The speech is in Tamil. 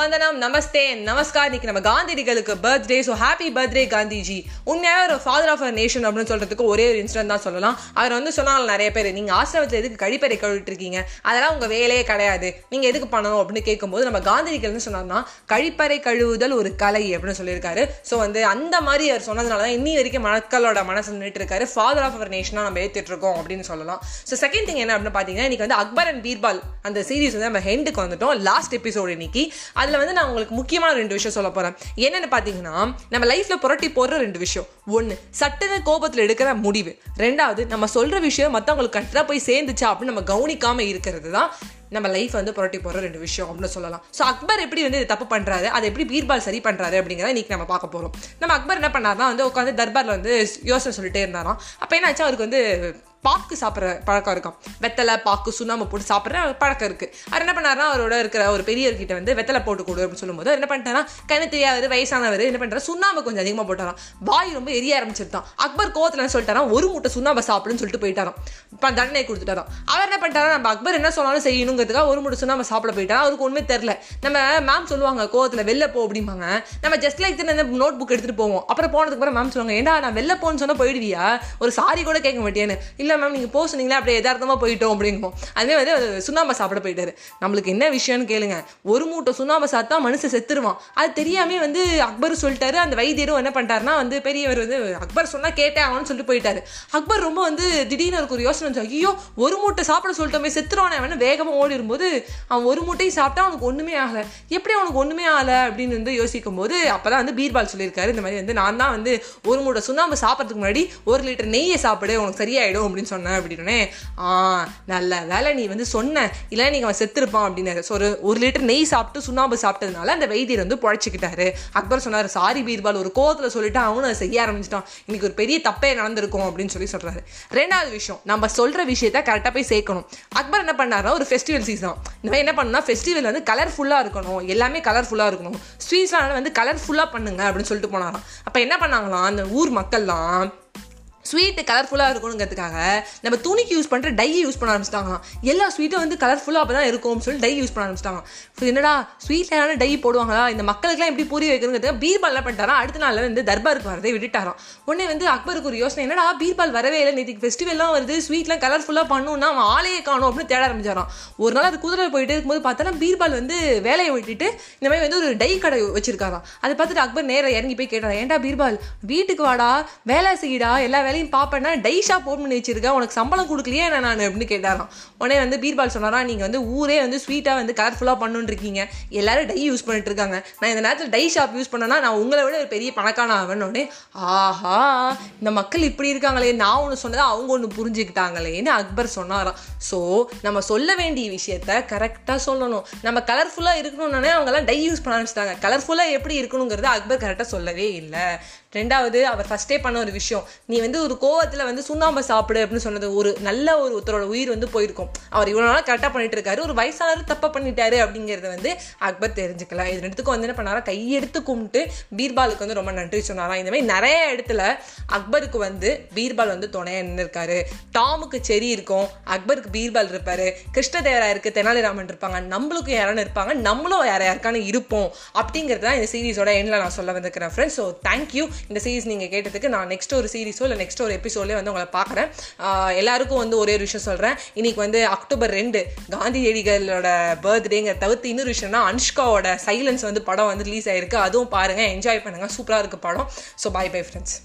வந்தனம் நமஸ்தே நமஸ்கார். இன்னைக்கு நம்ம காந்திடிகளுக்கு birthday so happy birthday Gandhiji. உண்மையாக ஒரு ஃபாதர் ஆஃப் அ நேஷன் அப்படின்னு சொல்றதுக்கு ஒரே ஒரு இன்சிடென்ட் தான் சொல்லலாம். அவர் வந்து சொன்னாங்க நிறைய பேர் நீங்க ஆசிரமத்தில் எதுக்கு கழிப்பறை கழுவிட்டு இருக்கீங்க அதெல்லாம் உங்க வேலையே கிடையாது. நீங்க எதுக்கு பண்ணணும்? அப்படின்னு கேட்கும்போது நம்ம காந்திடிகள் என்ன சொன்னார்னா கழிப்பறை கழுவுதல் ஒரு கலை அப்படின்னு சொல்லியிருக்காரு. ஸோ வந்து அந்த மாதிரி அவர் சொன்னதுனால தான் இன்னி வரைக்கும் மக்களோட மனசு நின்றுட்டு இருக்காரு ஃபாதர் ஆஃப் அவர் நேஷனாக நம்ம ஏற்றிட்டு இருக்கோம் அப்படின்னு சொல்லலாம். ஸோ செகண்ட் திங் என்ன அப்படின்னு பார்த்தீங்கன்னா இன்னைக்கு வந்து அக்பர் அண்ட் பீர்பால் அந்த சீரிஸ் வந்து நம்ம ஹெண்டுக்கு வந்துட்டோம். லாஸ்ட் எபிசோடு இன்னைக்கு. அது அதில் வந்து நான் உங்களுக்கு முக்கியமான ரெண்டு விஷயம் சொல்ல போகிறேன் என்னென்னு பார்த்தீங்கன்னா நம்ம லைஃப்பில் புரட்டி போடுற ரெண்டு விஷயம். ஒன்று சட்டுன்னு கோபத்தில் எடுக்கிற முடிவு. ரெண்டாவது நம்ம சொல்கிற விஷயம் மற்றவங்களுக்கு கரெக்டாக போய் சேர்ந்துச்சா அப்படின்னு நம்ம கவனிக்காமல் இருக்கிறது தான் நம்ம லைஃப் வந்து புரட்டி போகிற ரெண்டு விஷயம் அப்படின்னு சொல்லலாம். ஸோ அக்பர் எப்படி வந்து இது தப்பு பண்ணுறாரு அதை எப்படி பீர்பால் சரி பண்ணுறாரு அப்படிங்கிறத இன்னைக்கு நம்ம பார்க்க போகிறோம் நம்ம அக்பர் என்ன பண்ணாருன்னா வந்து உட்காந்து தர்பாரில் வந்து யோசனை சொல்லிட்டே இருந்தாராம். அப்போ என்னாச்சு? அவருக்கு வந்து பாக்கு சாப்பிட்ற பழக்கம் இருக்கும். வெத்தலை பாக்கு சுண்ணாம்பு போட்டு சாப்பிட்ற பழக்கம் இருக்கு. அவர் என்ன பண்ணாருன்னா அவரோட இருக்கிற ஒரு பெரியவர்கிட்ட வந்து வெத்தலை போட்டு கொடு அப்படின்னு சொல்லும்போது என்ன பண்ணிட்டாரா கண்ணு தெரியாதவர் வயசானவர் என்ன பண்ணுறாரு சுண்ணாம்பு கொஞ்சம் அதிகமாக போட்டாராம். வாய் ரொம்ப எரிய ஆரம்பிச்சிருந்தான். அக்பர் கோவத்தில் சொல்லிட்டாராம் ஒரு மூட்டை சுண்ணாம்பை சாப்பிடுன்னு சொல்லிட்டு போயிட்டாராம். இப்போ தண்டனை கொடுத்துட்டாராம். அவர் என்ன பண்ணிட்டாரா நம்ம அக்பர் என்ன சொன்னாலும் செய்யணுங்கிறதுக்காக ஒரு மூட்டை சுண்ணாம்பை சாப்பிட போயிட்டாரா அவருக்கு ஒன்றுமே தெரில நம்ம மேம் சொல்லுவாங்க கோவத்தில் வெளில போ அப்படிம்பாங்க. நம்ம ஜஸ்ட் லைக் இந்த நோட் புக் எடுத்துகிட்டு போவோம். அப்புறம் போனதுக்கு அப்புறம் மேம் சொல்லுவாங்க ஏன்னா நான் வெளில போன்னு சொன்னால் போயிடுவியா? ஒரு சாரி கூட கேட்க மாட்டேன்னு இல்லை மேம் நீங்கள் போக சொன்னீங்களா அப்படியே எதார்த்தமாக போயிட்டோம் அப்படிங்குவோம். அதே வந்து சுண்ணாம்பை சாப்பிட போயிட்டாரு. நம்மளுக்கு என்ன விஷயம்னு கேளுங்க. ஒரு மூட்டை சுண்ணாம்பை சாப்பிட்டா மனுஷன் செத்துருவான். அது தெரியாமே வந்து அக்பர் சொல்லிட்டாரு. அந்த வைத்தியரும் என்ன பண்ணிட்டாருன்னா வந்து பெரியவர் வந்து அக்பர் சொன்னால் கேட்டே ஆகணும்னு சொல்லிட்டு போயிட்டாரு. அக்பர் ரொம்ப வந்து திடீர்னு அவருக்கு ஒரு யோசனை வந்து ஐயோ ஒரு மூட்டை சாப்பிட சொல்லிட்டோமே செத்துருவானே அவன். வேகமாக ஓடி இருக்கும்போது அவன் ஒரு மூட்டையும் சாப்பிட்டா அவனுக்கு ஒன்றுமே ஆகலை. எப்படி அவனுக்கு ஒன்றுமே ஆகலை? அப்படின்னு வந்து யோசிக்கும் போது அப்போ தான் வந்து பீர்பால் சொல்லியிருக்காரு. இந்த மாதிரி வந்து நான் தான் வந்து ஒரு மூட்டை சுண்ணாம்பு சாப்பிட்றதுக்கு முன்னாடி ஒரு லிட்டர் நெய்யை சாப்பிடு உனக்கு சரியாயிடும் அப்படின்னு சொன்னேன் அப்படின்னு ஆ நல்ல வேலை நீ வந்து சொன்ன. இல்லை நீங்கள் அவன் செத்துருப்பான் அப்படின்னு ஒரு ஒரு லிட்டர் நெய் சாப்பிட்டு சுண்ணாம்பு சாப்பிட்டதுனால அந்த வைத்தியர் வந்து பொழைச்சிக்கிட்டாரு. அக்பர் சொன்னார் சாரி பீர்பால் ஒரு கோவத்தில் சொல்லிட்டு அவனும் அதை செய்ய ஆரம்பிச்சிட்டான். இன்னைக்கு ஒரு பெரிய தப்பே நடந்திருக்கும் அப்படின்னு சொல்லி சொல்றாரு. ரெண்டாவது விஷயம் நம்ம சொல்ற விஷயத்த கரெக்டாக போய் சேர்க்கணும். அக்பர் என்ன பண்ணார்னா ஒரு ஃபெஸ்டிவல் சீசன் இந்த மாதிரி என்ன பண்ணால் ஃபெஸ்டிவல் வந்து கலர்ஃபுல்லாக இருக்கணும். எல்லாமே கலர்ஃபுல்லாக இருக்கணும். ஸ்வீட்ஸ்லாம் வந்து கலர்ஃபுல்லாக பண்ணுங்க அப்படின்னு சொல்லிட்டு போனாராம். அப்போ என்ன பண்ணாங்களாம்? அந்த ஊர் மக்கள்லாம் ஸ்வீட்டு கலர்ஃபுல்லாக இருக்கணுங்கிறதுக்காக நம்ம துணிக்கு யூஸ் பண்ணுற டை யூஸ் பண்ண ஆரம்பிச்சிட்டாங்களாம். எல்லா ஸ்வீட்டும் வந்து கலர்ஃபுல்லாக அப்போ தான் இருக்கும்னு சொல்லி டை யூஸ் பண்ண ஆரம்பிச்சிட்டாங்க ஸோ என்னடா ஸ்வீட்டில் டை போடுவாங்களா? இந்த மக்களுக்குலாம் எப்படி புரிய வைக்கணுங்கிறது பீர்பால் என்ன பண்ணிட்டாரா அடுத்த நாள் வந்து தர்பாருக்கு வரதை விட்டுட்டாராம். உடனே வந்து அக்பருக்கு ஒரு யோசனை என்னடா பீர்பால் வரவே இல்லை நேற்றுக்கு ஃபெஸ்டிவல்லாம் வருது ஸ்வீட்லாம் கலர்ஃபுல்லாக பண்ணணும்னா அவன் ஆளையே காணும் அப்படின்னு தேட ஆரம்பிச்சாராம். ஒரு நாள் அது குதிரை போயிட்டு இருக்கும்போது பார்த்தோன்னா பீர்பால் வந்து வேலையை விட்டுட்டு இந்த மாதிரி வந்து ஒரு டை கடை வச்சிருக்காராம். அதை பார்த்துட்டு அக்பர் நேராக இறங்கி போய் கேட்டாரா ஏன்டா பீர்பால் வீட்டுக்கு வாடா வேலை செய்யடா எல்லா வேலையும் பார்ப்பேன்னா டை ஷாப் ஓப்பன் பண்ணி வச்சிருக்கேன். உனக்கு சம்பளம் கொடுக்கலையே என்ன நான்? அப்படின்னு கேட்டாராம். உடனே வந்து பீர்பால் சொன்னாரா நீங்கள் வந்து ஊரே வந்து ஸ்வீட்டாக வந்து கலர்ஃபுல்லாக பண்ணுன்னு இருக்கீங்க. எல்லாரும் டை யூஸ் பண்ணிட்டு இருக்காங்க. நான் இந்த நேரத்தில் டை ஷாப் யூஸ் பண்ணேன்னா நான் உங்களை விட ஒரு பெரிய பணக்கான ஆவேன்னு உடனே ஆஹா இந்த மக்கள் இப்படி இருக்காங்களே. நான் ஒன்று சொன்னதை அவங்க ஒன்று புரிஞ்சுக்கிட்டாங்களேன்னு அக்பர் சொன்னாராம். ஸோ நம்ம சொல்ல வேண்டிய விஷயத்த கரெக்டாக சொல்லணும். நம்ம கலர்ஃபுல்லாக இருக்கணும்னே அவங்கெல்லாம் டை யூஸ் பண்ண ஆரம்பிச்சிட்டாங்க. கலர்ஃபுல்லாக எப்படி இருக்கணுங்கிறத அக்பர் கரெக்டாக சொல்லவே இல்லை. ரெண்டாவது அவர் ஃபஸ்ட்டே பண்ண ஒரு விஷயம். நீ வந்து ஒரு கோவத்தில் வந்து சுண்ணாம்பை சாப்பிடு அப்படின்னு சொன்னது ஒரு நல்ல ஒரு ஒருத்தரோட உயிர் வந்து போயிருக்கும். அவர் இவ்வளோ நாள் கரெக்டாக பண்ணிட்டு இருக்காரு. ஒரு வயசானவர் தப்பை பண்ணிட்டாரு அப்படிங்கிறத வந்து அக்பர் தெரிஞ்சுக்கலாம் இது ரெண்டுத்துக்கும் வந்து என்ன பண்ணாரா? கையெடுத்து கும்பிட்டு பீர்பாலுக்கு வந்து ரொம்ப நன்றி சொன்னாராம். இந்த மாதிரி நிறைய இடத்துல அக்பருக்கு வந்து பீர்பால் வந்து துணையாக நின்றுருக்காரு டாமுக்கு செரி இருக்கும். அக்பருக்கு பீர்பால் இருப்பாரு. கிருஷ்ணதேவராயருக்கு தெனாலிராமன் இருப்பாங்க. நம்மளுக்கும் யாரானு இருப்பாங்க. நம்மளும் யார யாருக்கான இருப்போம் அப்படிங்கிறது தான் இந்த சீரீஸோட எண்ணில் நான் சொல்ல வந்திருக்கிறேன் ஃப்ரெண்ட்ஸ் ஸோ தேங்க்யூ இந்த சீரிஸ் நீங்கள் கேட்டதுக்கு நான் நெக்ஸ்ட் ஒரு சீரிஸோ இல்லை நெக்ஸ்ட் ஒரு எபிசோட்லேயே வந்து உங்களை பார்க்குறேன். எல்லாருக்கும் வந்து ஒரே ஒரு விஷயம் சொல்கிறேன் இன்னைக்கு வந்து அக்டோபர் ரெண்டு காந்தியடிகளோட பர்த்டேங்கிற தவிர்த்து இன்னொரு விஷயம்னா அனுஷ்காவோட சைலன்ஸ் வந்து படம் வந்து ரிலீஸ் ஆயிருக்கு. அதுவும் பாருங்கள் என்ஜாய் பண்ணுங்கள் சூப்பராக இருக்குது படம். So by bye friends